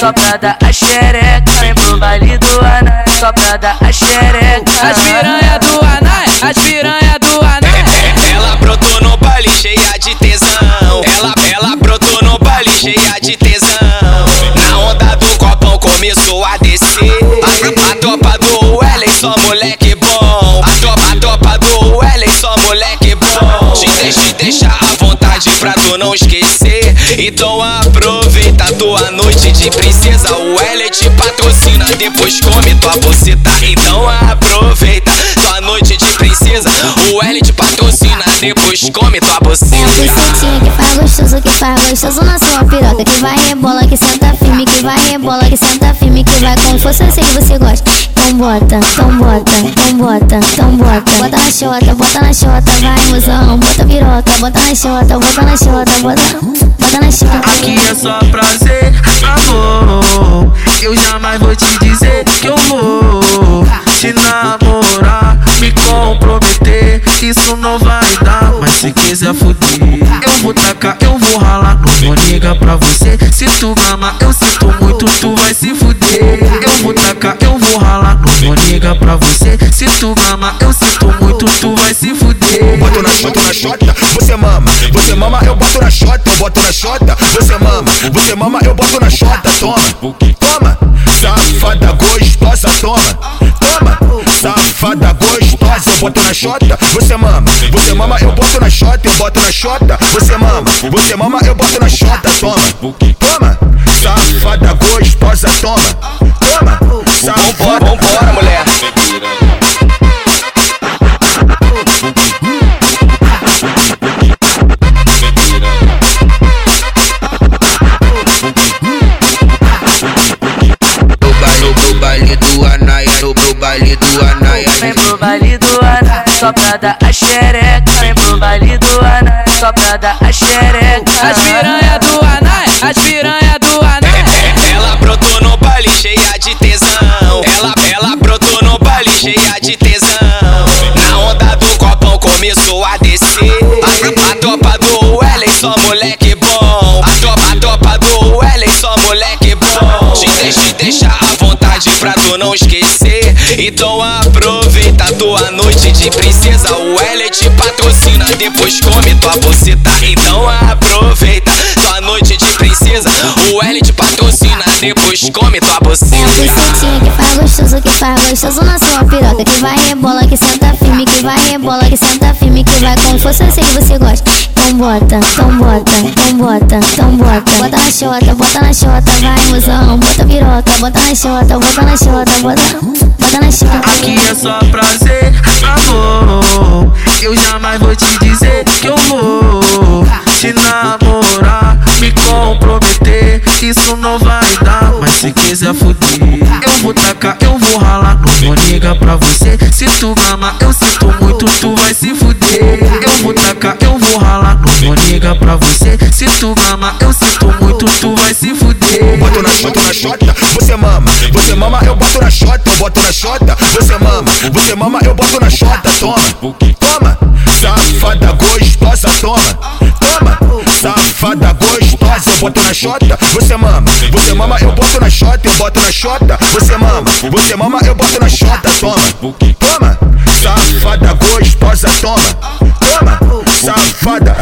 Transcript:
só pra dar a xereca. Vem pro baile do Anai, só pra dar a xereca. As piranha do Anai, as piranha do Anai. Ela brotou no baile cheia de tesão. Ela, ela brotou no baile cheia de tesão. Na onda do copão começou a descer. A, a tropa do Wellen, só moleque bom. A tropa, a tropa do Wellen, só moleque bom. Te deixa, te deixa pra tu não esquecer. Então aproveita tua noite de princesa. O Wellen te patrocina, depois come tua boceta. Então aproveita tua noite de princesa. O Wellen te patrocina, depois come tua É a boceta. bucetinha que faz gostoso, que faz gostoso na sua piroca. Que vai rebola, que senta firme, que vai rebola, que senta firme, que vai como fosse eu sei que você gosta. Então bota, então bota, então bota, então bota. Bota na xota, bota na xota, vai mozão. Bota piroca, bota na xota, bota na xota, bota, bota na xota. Aqui é só prazer, amor. Eu jamais vou te dizer que eu vou te namorar, me comprometer. Isso não vai dar, mas se quiser fuder, vou tacar, eu vou ralar. Não vou ligar pra você. Se tu gama, eu sinto muito, tu vai se fuder. Eu vou tacar, eu vou ralar. Não vou ligar pra você. Se tu gama, eu sinto muito, tu vai se fuder. Boto na boto na xota, você mama. Você mama, eu boto na xota, eu boto na xota. Você mama, você mama, eu boto na xota. Toma, toma, safada gostosa, toma, toma, safada. Eu boto na xota, você mama. Você mama, eu boto na xota, eu boto na xota. Você mama, você mama, eu boto na xota. Toma, toma, safada gostosa, toma, toma, safada. Vambora, mulher. Pro baile, do pro, pro baile do Anaia. Vem pro baile do Anai, só pra dar a xereca. Vem pro baile do Anai, só pra dar a xereca. As piranha do Anai, as piranha do Anai. Ela brotou no baile cheia de tesão. Ela, ela brotou no baile cheia de tesão. Na onda do copão começou a descer. A, a tropa do Wellen, só moleque não esquecer. Então aproveita a tua noite de princesa. O Wellen te patrocina, depois come tua boceta. Então aproveita tua noite de princesa. O Wellen te patrocina, depois come tua É a boceta. bucetinha que faz gostoso, que faz gostoso na sua piroca. Que vai rebola, que senta firme, que vai rebola, que senta firme, que vai como fosse eu sei que você gosta. Então bota, então bota, então bota, então bota. Bota na xota, bota na xota, vai mozão. Bota piroca, bota na xota, bota na xota, bota, bota na xota. Aqui é só prazer, amor. Eu jamais vou te dizer que eu vou te namorar, me comprometer. Isso não vai dar, mas se quiser fuder, eu vou tacar, eu vou ralar. Não vou ligar pra você. Se tu gama, eu sinto muito, tu vai se fuder. Eu vou tacar, eu vou ralar. Não vou ligar pra você. Se tu gama, eu sinto muito, tu vai se fuder. Boto na boto na xota, você mama. Você mama, eu boto na xota, eu boto na xota. Você mama, você mama, eu boto na xota. Toma, toma, safada gostosa, toma, xota, você mama. Você mama, eu boto na xota, eu boto na xota. Você mama, você mama, eu boto na xota. Toma, toma, safada gostosa, toma, toma, safada.